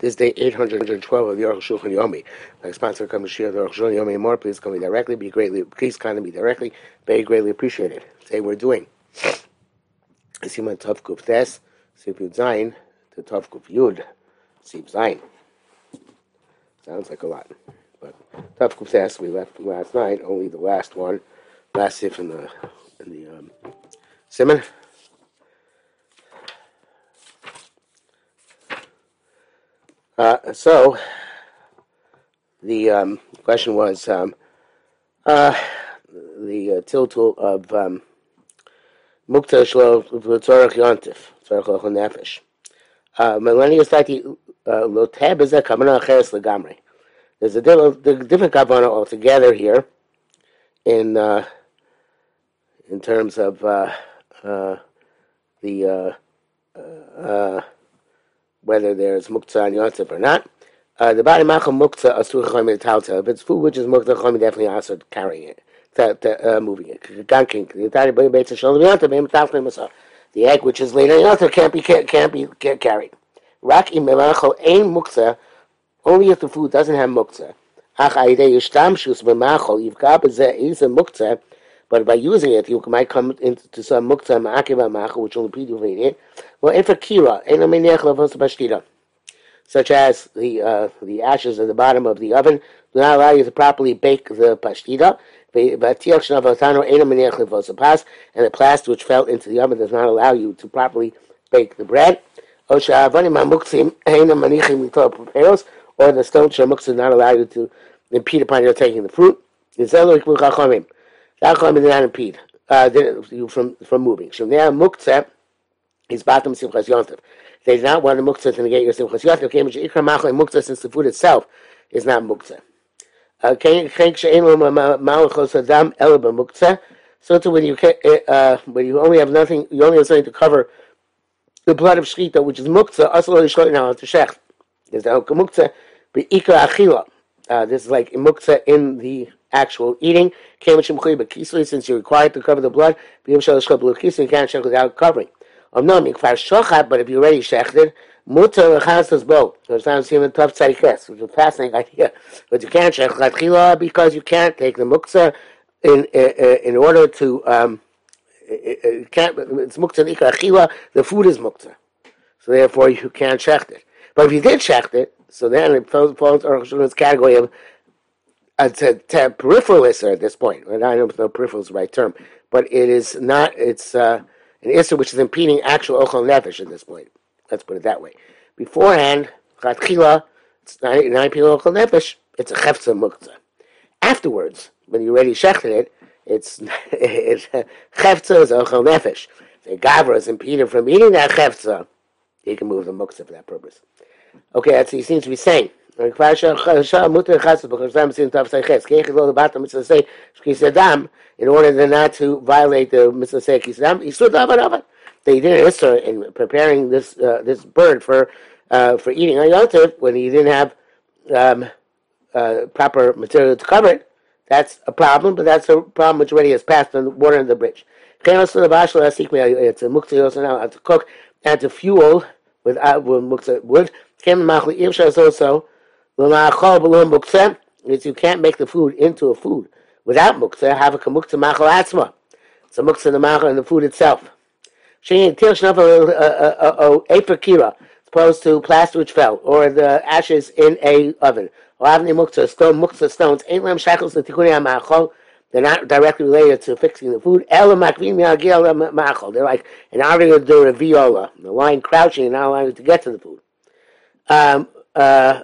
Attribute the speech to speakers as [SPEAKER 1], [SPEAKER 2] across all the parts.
[SPEAKER 1] This day 812 of the Aruch Shulchan Yomi. My sponsor comes share the Aruch Shulchan Yomi more. Please call me directly. Be greatly, please contact me directly. Very greatly appreciated. Today we're doing Siman Tov Kuf Tes, Sif Yud Zayin, to Tov Kuf Yud, Sif Zayin. Sounds like a lot, but Tov Kuf Tes we left last night. Only the last one, last Sif in the in the um, Simon. Uh, so the um, question was um, uh, the uh, tiltul of um, mukta shlo v'tzorach yontif tzorach lochel nefesh. Millennial stati lo tab is a kamana acheres legamri. There's a different kavana altogether here in uh, in terms of uh, uh, the uh, uh, whether there's muktzah on Yosef or not. Uh, the body machal muktzah asur chomi talta. If it's food which is muktzah chomi, definitely also carrying it, that, uh, moving it. The egg which is later Yosef can't be can't, can't be can't carried. Rak im melachol ein muktzah. Only if the food doesn't have muktzah. Ach aidei yishtamshus b'machol yivka b'zeh is a muktzah. But by using it, you might come into some muktzah ma'akiva ma'achol, which will impede you from eating it. Well, if a kira, such as the uh, the ashes at the bottom of the oven, do not allow you to properly bake the pashtida. And the plaster which fell into the oven does not allow you to properly bake the bread. Or the stone shamuksa does not allow you to impede upon your taking the fruit. Chachomim did not impede uh, from from moving. Shem muktzeh is bottom simchas yontif. They did not want the muktzah to negate your simchas yontif. Okay, which ikra machle muktzah since the food itself is not muktzah. So to when you uh, when you only have nothing, you only have something to cover the blood of shchita, which is muktzah. Also, the now to shech. There's the muktzah, but ikra achila. Uh, this is like muktzah in the actual eating. Since you're required to cover the blood, you can't check without covering. But if you already shechted, mutar lechasas bo. It sounds even tough tzarikes, which is a fascinating idea. But you can't shechat chila because you can't take the muktzah in eh, eh, in order to um, eh, it can't. It's muktzah ikar chila. The food is muktzah, so therefore you can't shecht it. But if you did shecht it, so then it falls under its category of a to, to peripheral at this point. I don't know if peripheral is the right term, but it is not. It's uh, an issur which is impeding actual ochel nefesh at this point. Let's put it that way. Beforehand, chatchila, it's not, impeding ochel nefesh, it's a chefza muktzah. Afterwards, when you already shechted it, it's, it's chefza is ochel nefesh. The gavra is impeded from eating that chefza, he can move the muktzah for that purpose. Okay, that's he seems to be saying. In order not to violate the mitzvah say kisadam, he stood up They did an in preparing this uh, this bird for uh, for eating on Yontif when he didn't have um, uh, proper material to cover it. That's a problem, but that's a problem which already has passed on the water in the bridge. It's a muktzah also now to cook and to fuel with, uh, wood. also is you can't make the food into a food without muktzah. Have a muktzah machal atzma. It's a muktzah the machal and the food itself. Shein til shnaf a uh, uh, uh, oh, kira, opposed to plaster which fell, or the ashes in a oven. Or avni muktzah stone muktzah stones. Ain't lam shackles the tikuni machal. They're not directly related to fixing the food. They're like an argument to a viola, the lion crouching and not allowing to get to the food. Um, uh,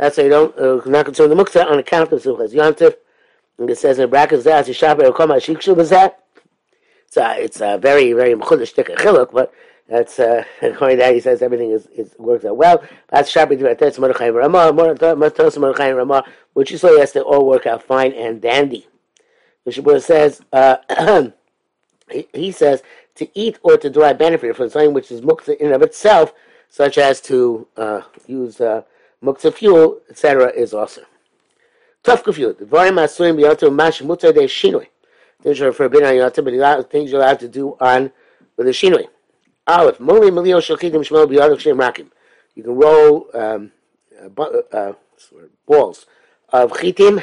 [SPEAKER 1] that's why you don't uh, not concern the muktzah on account of simchas yontif. And it says in brackets that yishaber koma shikshu b'zeh. So it's a very very mchudish tika chiluk, but that's uh, according to that he says everything is, is works out well. That's sharp that's Mordechai Ramah, Mordechai Ramah, which you saw yesterday all work out fine and dandy. The Shabbat says uh, he, he says to eat or to derive benefit from something which is muktzah in of itself, such as to uh, use uh, muktzah fuel, etc., is also. Tough. The varim asurim biyotu mash mutar de shinui. Things are forbidden on yotam, but things you're allowed to do on with the shinui. Aleph, Moli Melio Shalchitim Shmel Biyad Shem Rakim. You can roll um, uh, uh, balls of chitim,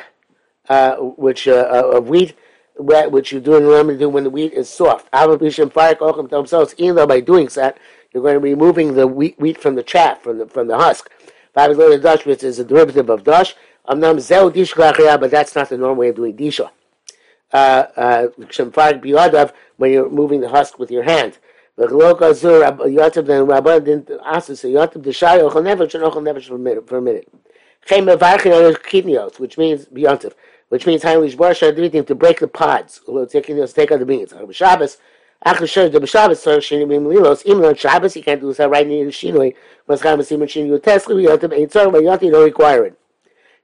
[SPEAKER 1] uh, which uh, of wheat, which you do in do when the wheat is soft. themselves, Even though by doing that, you're going to be removing the wheat, wheat from the chaff, from the from the husk. Dash, which is a derivative of dash. But that's not the normal way of doing disha. Uh, uh, when you're moving the husk with your hand. Yotav then Rabban didn't ask us. Yotav the Shai Ochel Never Shon Ochel Never permitted. Chem Mevarchin on Kidnios, which means Beyontiv, which means to break the pods. Take out the beans. On Shabbos. After the Shabbos starts Shini Bim Lilos. Even on Shabbos, you can't do this right near the Shinoi. Mas Chama Simon Shini Yotes Yotav Ein Tzor, but Yotav don't require it.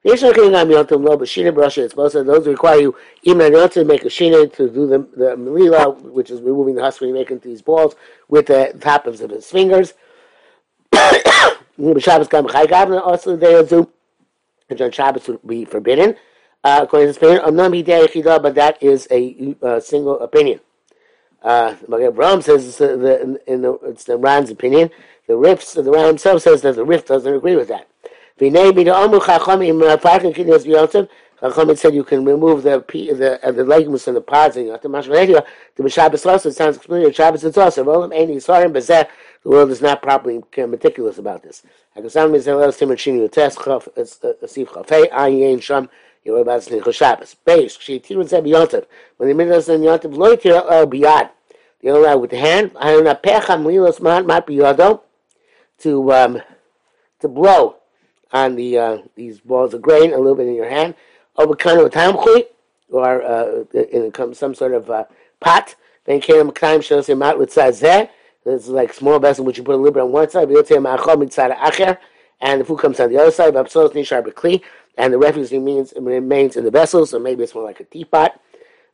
[SPEAKER 1] It's supposed to those require you even not to make a shina to do the the melila, which is removing the husk when make into these balls with the top of his fingers. Shabbos come chai also they do, and on Shabbos would be forbidden. Uh, according to Spain, but that is a uh, single opinion. Uh, Ram says uh, the, in, the, it's the Ran's opinion. The Rif, the Ram himself says that the Rif doesn't agree with that. Chachamim said you can remove the the uh, the legumes and the pods and the mashmalei. The Shabbos also sounds familiar. Shabbos it's also rolam any sorry, but the world is not properly meticulous about this. Mizel simon shini test chaf asif chafei ayin sham. You know about Snicha Shabbos. Base, she tirun said biyontav. When the middle in yontav loy tir el biyad. You know with the hand. I have a pecham lilos mat mat biyado to um to blow on the uh, these balls of grain a little bit in your hand, over kind of a tamchui, or uh, in some sort of uh, pot. Then came time shows him out with zeh. It's like small vessel which you put a little bit on one side, and the food comes on the other side. And the refuse remains remains in the vessel, so maybe it's more like a teapot.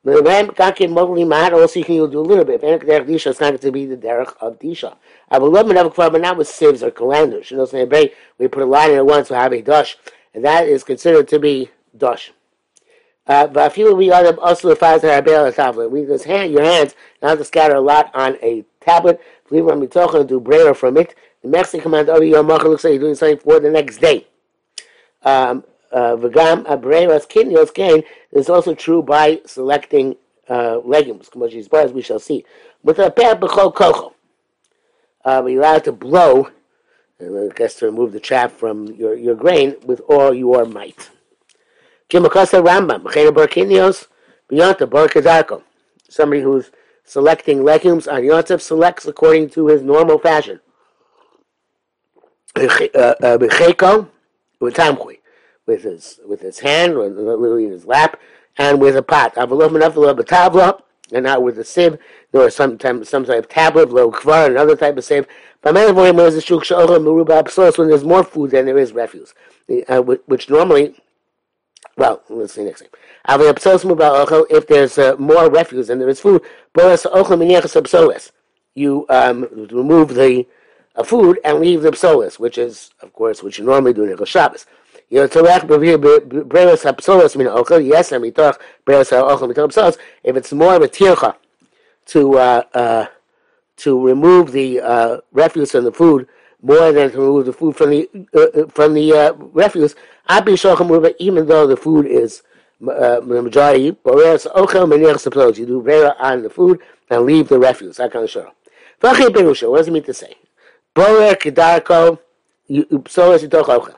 [SPEAKER 1] The ram kakin mogli mat also you can do a little bit. If derech disha, it's not going to be the derech of disha. I will love never kvar, but not with sieves or. You know, say we put a line in it once, we have a dash, and that is considered to be dash. Uh, but a few we are also the five that are bail tablet. We just hand your hands not to scatter a lot on a tablet. Believe when we talk and do brayer from it. The Mexican command of your looks like you're doing something for the next day. Um, v'gam abreiras kinyos gain is also true by selecting uh, legumes, as we shall see. With a peh b'chol kocho, uh, you're allowed to blow, and I guess to remove the chaff from your, your grain with all your might. Kimakasa Rambam, Chena Barkinios, beyond the Barkadarko. Somebody who's selecting legumes on Yontif selects according to his normal fashion. Becheko, tamchui with his with his hand, literally in his lap, and with a pot. Avalom and not with a sieve, nor some some type of tablet, lo kvar, another type of sieve. But When there's more food than there is refuse, uh, which normally, well, let's see next thing. If there's uh, more refuse than there is food, you um, remove the uh, food and leave the psolis, which is, of course, what you normally do in Shabbos. Yes, and If it's more of a tircha to uh, uh, to remove the uh, refuse from the food more than to remove the food from the uh, uh from the uh, refuse, even though the food is uh, the majority. You do vera on the food and leave the refuse. That kind of show. What does it mean to say? Borer kedarko you yitoch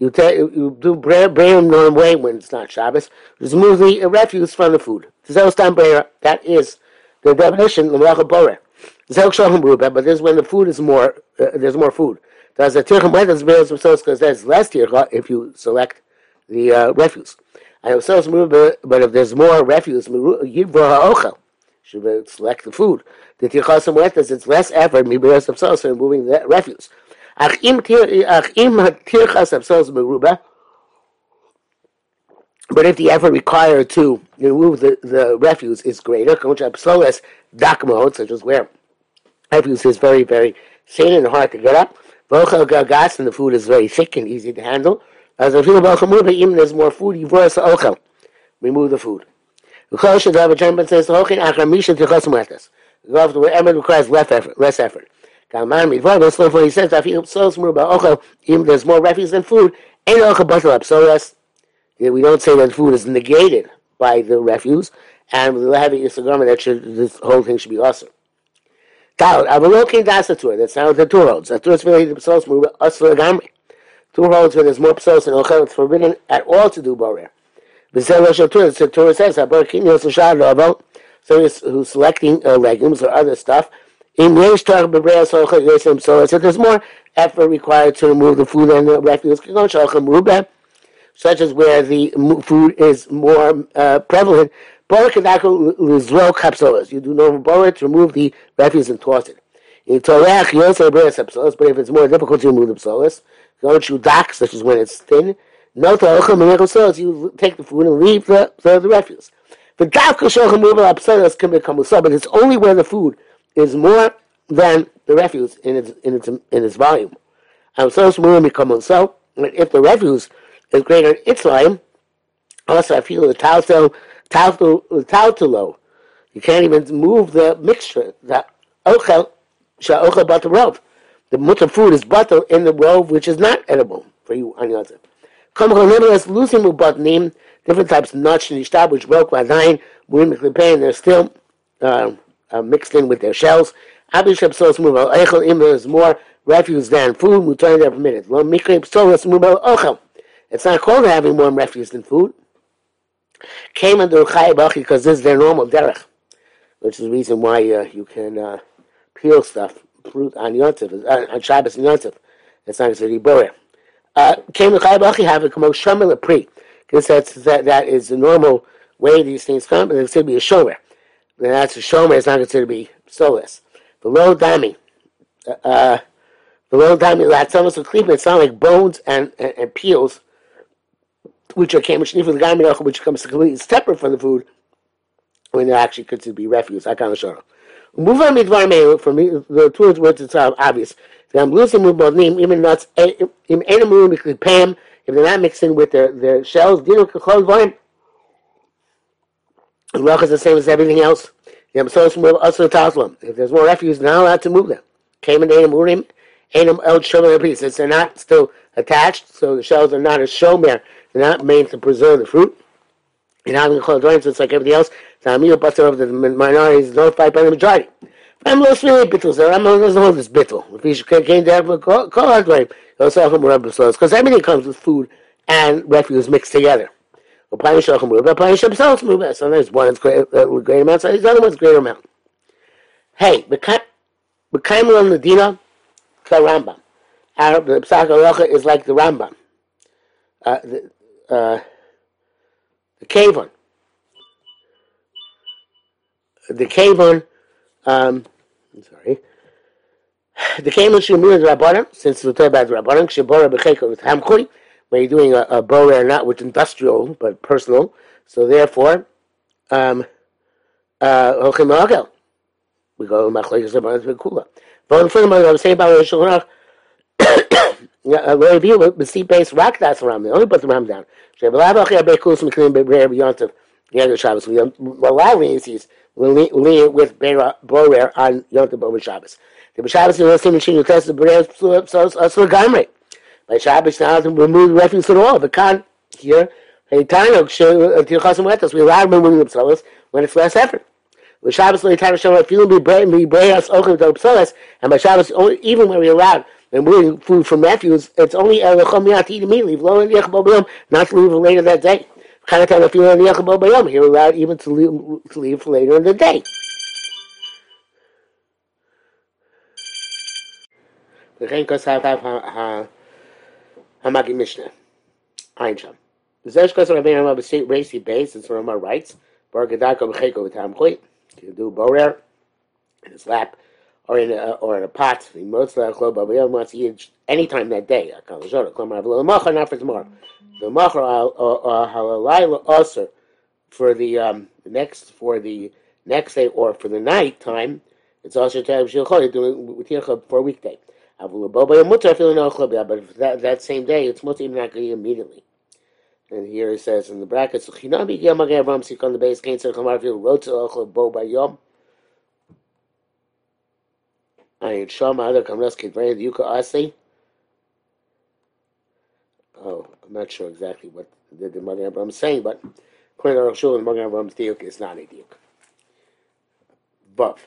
[SPEAKER 1] you, take, you do bring them no way when it's not Shabbos. Just move the refuse from the food. That is the definition of Malacha Boreh. But this is when the food is more, uh, there's more food. Does the tirchim wet as because there's less tircha if you select the uh, refuse. I but if there's more refuse, you should select the food. The tirchasim wet it's less effort, maybe of sauce in moving the refuse. But if the effort required to remove the, the refuse is greater, such as where refuse is very, very thin and hard to get up, and the food is very thick and easy to handle. As a even there's more food, you remove the food. Love the emet requires less effort. Less effort. What he says. Even there's more refuse than food. We don't say that food is negated by the refuse, and with the heavy isagama, that should this whole thing should be awesome. That's now the two roads. The two is really the psolas muruba asur gamri. Two roads where there's more psolas and ochel, it's forbidden at all to do borer. The Torah says, so who's selecting uh, legumes or other stuff. So there's more effort required to remove the food and the refuse, such as where the food is more uh, prevalent. You do no bora to remove the refuse and toss it. But if it's more difficult to remove the psolas, don't you dock, such as when it's thin. No you take the food and leave the, the, the refuse. The dafka shochem mubal apsaras can become but it's only where the food is more than the refuse in its in its in its volume. And so become so. If the refuse is greater than its volume, also I feel the tauto tautulo. You can't even move the mixture. The ochel sha'ochel butter rove. The mutter food is butter in the rove, which is not edible for you on your. Come on, nevertheless, losing name different types of nuts and which broke by nine, women and they're still uh, uh, mixed in with their shells. Abishab solos mubal echel im there's more refuse than food, mutar they're permitted. Lo mikrib solos mubal ochel. It's not called having more refuse than food. Came under chayabachi because this is their normal derech, which is the reason why uh, you can uh, peel stuff, fruit on Yontif, uh, on Shabbos and Yontif. It's not considered borer. Uh, came the chayabachi have a kamoshamel pri because that's that that is the normal way these things come, but it's going to be a shomer. And that's a shomer. It's not considered to be soulless. Below dami, uh, below dami, a cleave. It's not like bones and, and, and peels, which are which the diamond, which comes completely separate from the food when they're actually considered to be refuse. I can't show. Them. Move on midvar mehu for me. The two words it's obvious. I'm losing move name, even nuts. In any move, pam if they're not mixing with their, their shells, dino kachol vayim. Ruach is the same as everything else. If there's more refuse, they're not allowed to move them. Came in Adam Urim, Adam El Shomer Since they're not still attached, so the shells are not a shomer, they're not made to preserve the fruit. And having Chol Dvarim, so it's like everything else, the Amir Basar of the minority is notified by the majority. I'm lost really bittul, so I'm doesn't hold this bittul. If he came to have a call Dvarim, because everything comes with food and refuse mixed together. Sometimes one is great, uh, great amount, so there's the other one's greater amount. Hey, Bekaim on the Dina, Rambam. Arab, the Halacha is like the Rambam. Uh, the, uh, the Kavon. The Kavon, um, I'm sorry, the with Shumir Rabbanim, since we're talking about Rabbanim, Shabora Becheka with Hamchui, when you're doing a, a borer not with industrial but personal. So therefore, um, uh. We go Machlekes Rabbanim to Kula. But in front of I was saying about Yabiu, the seat base rock that's around there. Only put the ram down. Shabbat Achi Abe Kulos Meklim Be'er B'Yontav. The other Shabbos. We allow Reese's with Borer on Yontav over Shabbos. The Shabbos you listen machine you test the bread so so so remove the refuse at all. The can here a tiny show until chasim letters we allow removing themselves when it's less effort. With Shabbos the time show feeling be bread be bread us open to themselves and by Shabbos even when we allowed removing food from refuse it's only a lechom to eat immediately low in yachbom not to leave later that day. Kind of time if you're in yachbom you're allowed even to leave to leave later in the day. וכן Hamagi Mishnah. Ein Sham. The Zesh Kos Rabbein Rama B'Seit Reisi Beis, it's Rama writes, Bar Gadako B'Cheko V'Tam Chui, to do Borer in his lap, or in a, or in a pot, V'Motz La'achlo B'Abayom, wants to eat any time that day, Akal Zora, Klomar V'Lo L'Machar, not for tomorrow. V'Machar uh, uh, uh, Halalayla Osir, for the um, next, for the next day, or for the night time, it's also to have Shilchol, doing with doing for a weekday. But that, that same day, it's mutter even not immediately. And here it says in the brackets, on the base. Oh, I'm not sure exactly what the, the Magen Avraham is saying, but according to Rosh the Magen Abraham's diuk is not a diuk. Vav.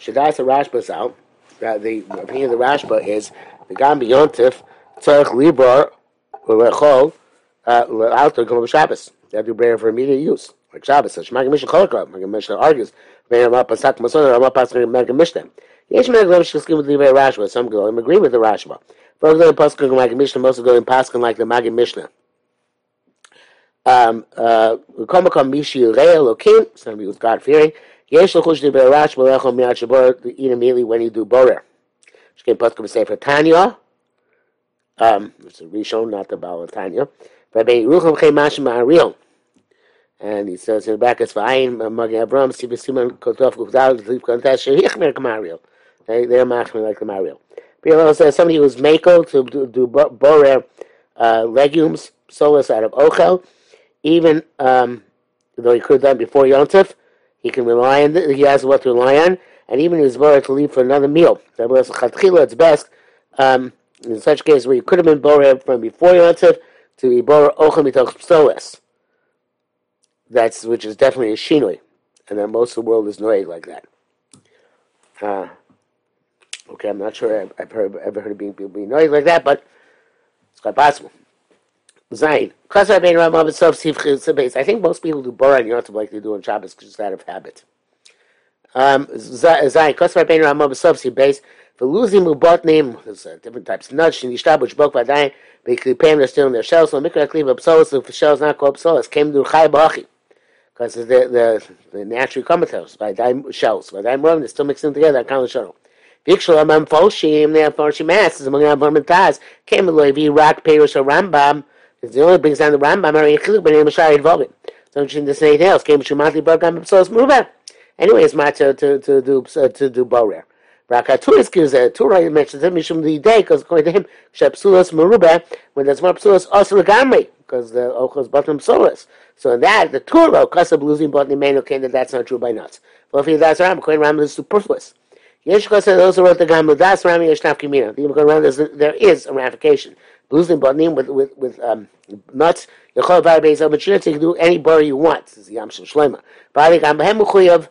[SPEAKER 1] Shadas Rashba is out. Uh, the opinion of the Rashba is the Gam Beyontif Tzarech Libra Lechol Alter Gom Shabbos. They have to bring for immediate use. Like Shabbos Shemagim Mishnah Cholokra. Magim Mishnah argues. Ve'am Pasak Masonah, Ram Pasak Magim Mishnah. Yesh Magim Mishnah Skim with the Rashba. Some go and agree with the Rashba. For example, Pasuk Magim Mishnah, most of them Pasuk like the Magim Mishnah. Um, uh, somebody who's God fearing. Yesh Lechush de Berash Melechom Miyat Shabor, to eat immediately when you do Borer. Shkem Pasuk say for Tanya. Um, it's a Rishon, not the Tanya. Rabbi Rucham Chemash Ma'arion. And he says in the back, it's Vayin, Magi Avram, Siva Simon, Kotof, Kufdal, Zip Kontesh, Shehich Mer They, they're machmir like the Mario. People says somebody who's mako to do, do borer uh, legumes, solas out of ochel, even um, though he could have done before Yontif, he can rely on, he has what to rely on, and even his borer to leave for another meal. That was it's best, um, in such cases where you could have been borer from before Yontif, to be borer ochel mitoch solas that's which is definitely a shinoi, and then most of the world is noig like that. Uh, okay, I'm not sure I've, I've heard, ever heard of being being noig like that, but it's quite possible. Zayin. I think most people do Boran Yontav like they do on Shabbos just out of habit. Um, Zayin. Kosar Ben Ramah B'Sov base. There's uh, different types. Of nudge and Yishtab, which broke by dying, them, they're still in their shells. So Mikra Kliva Psolis, if the shell's not called Psolis, came to Chai B'Achi because the the the natural comatose by dime shells by dime run they're still mixing together I of show Vikshul amam folshim they have folshim ass among our vermentaz came the Levi rock payers or Rambam is the only brings down the Rambam or Yichiluk ben Mashari involving so in this anything else came Shumati Bargam Psos Muruba anyway it's my to to to do uh, to do Borer Rakaturis a Torah mentions him Mishum the day because according to him Shepsulas Muruba when there's more Psulas also Gamri because the Ochos bottom Psulas so in that, the Torah, Kasab losing but Nimenu came that that's not true by nuts. Well, if that's Ram, Kohen Ram is superfluous. Yesh Kasab also wrote the Gam, that's Ram Yeshnaf Kimina. The Kohen Ram, there is a ramification. Losing botnim with with with um, nuts, Yechol Bar Beis but you can do any bar you want. This is the Yam Shel Shlema. Bali Gam Behem Mechuyev,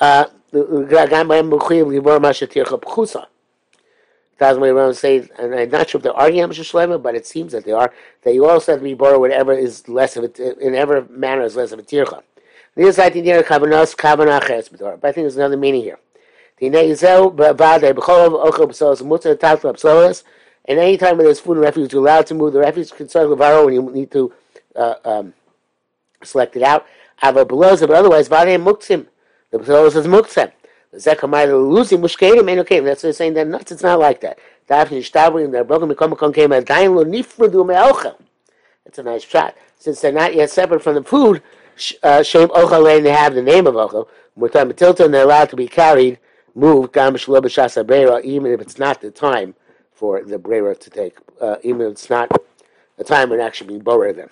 [SPEAKER 1] uh, Gam Behem Mechuyev Libor Mashatircha Pchusa thousand way around say, and I'm not sure if they're arguing Shlema, but it seems that they are, that you also have to be borrowed whatever is less of a, in every manner is less of a tircha. This I think near kavanos kavanach but I think there's another meaning here. And any time when there's food and refuse, you're allowed to move the refuse concern levaro when you need to uh, um, select it out. Ava below, but otherwise, vade muktzim. The below says muktzim. Zekamai losing mushkedim ain't okay. That's what they're saying that nuts. It's not like that. That's a nice shot. Since they're not yet separate from the food, uh, shem ochel and they have the name of ochel. Talking tilton. They're allowed to be carried, moved even if it's not the time for the breira to take, uh, even if it's not the time when actually being borer them.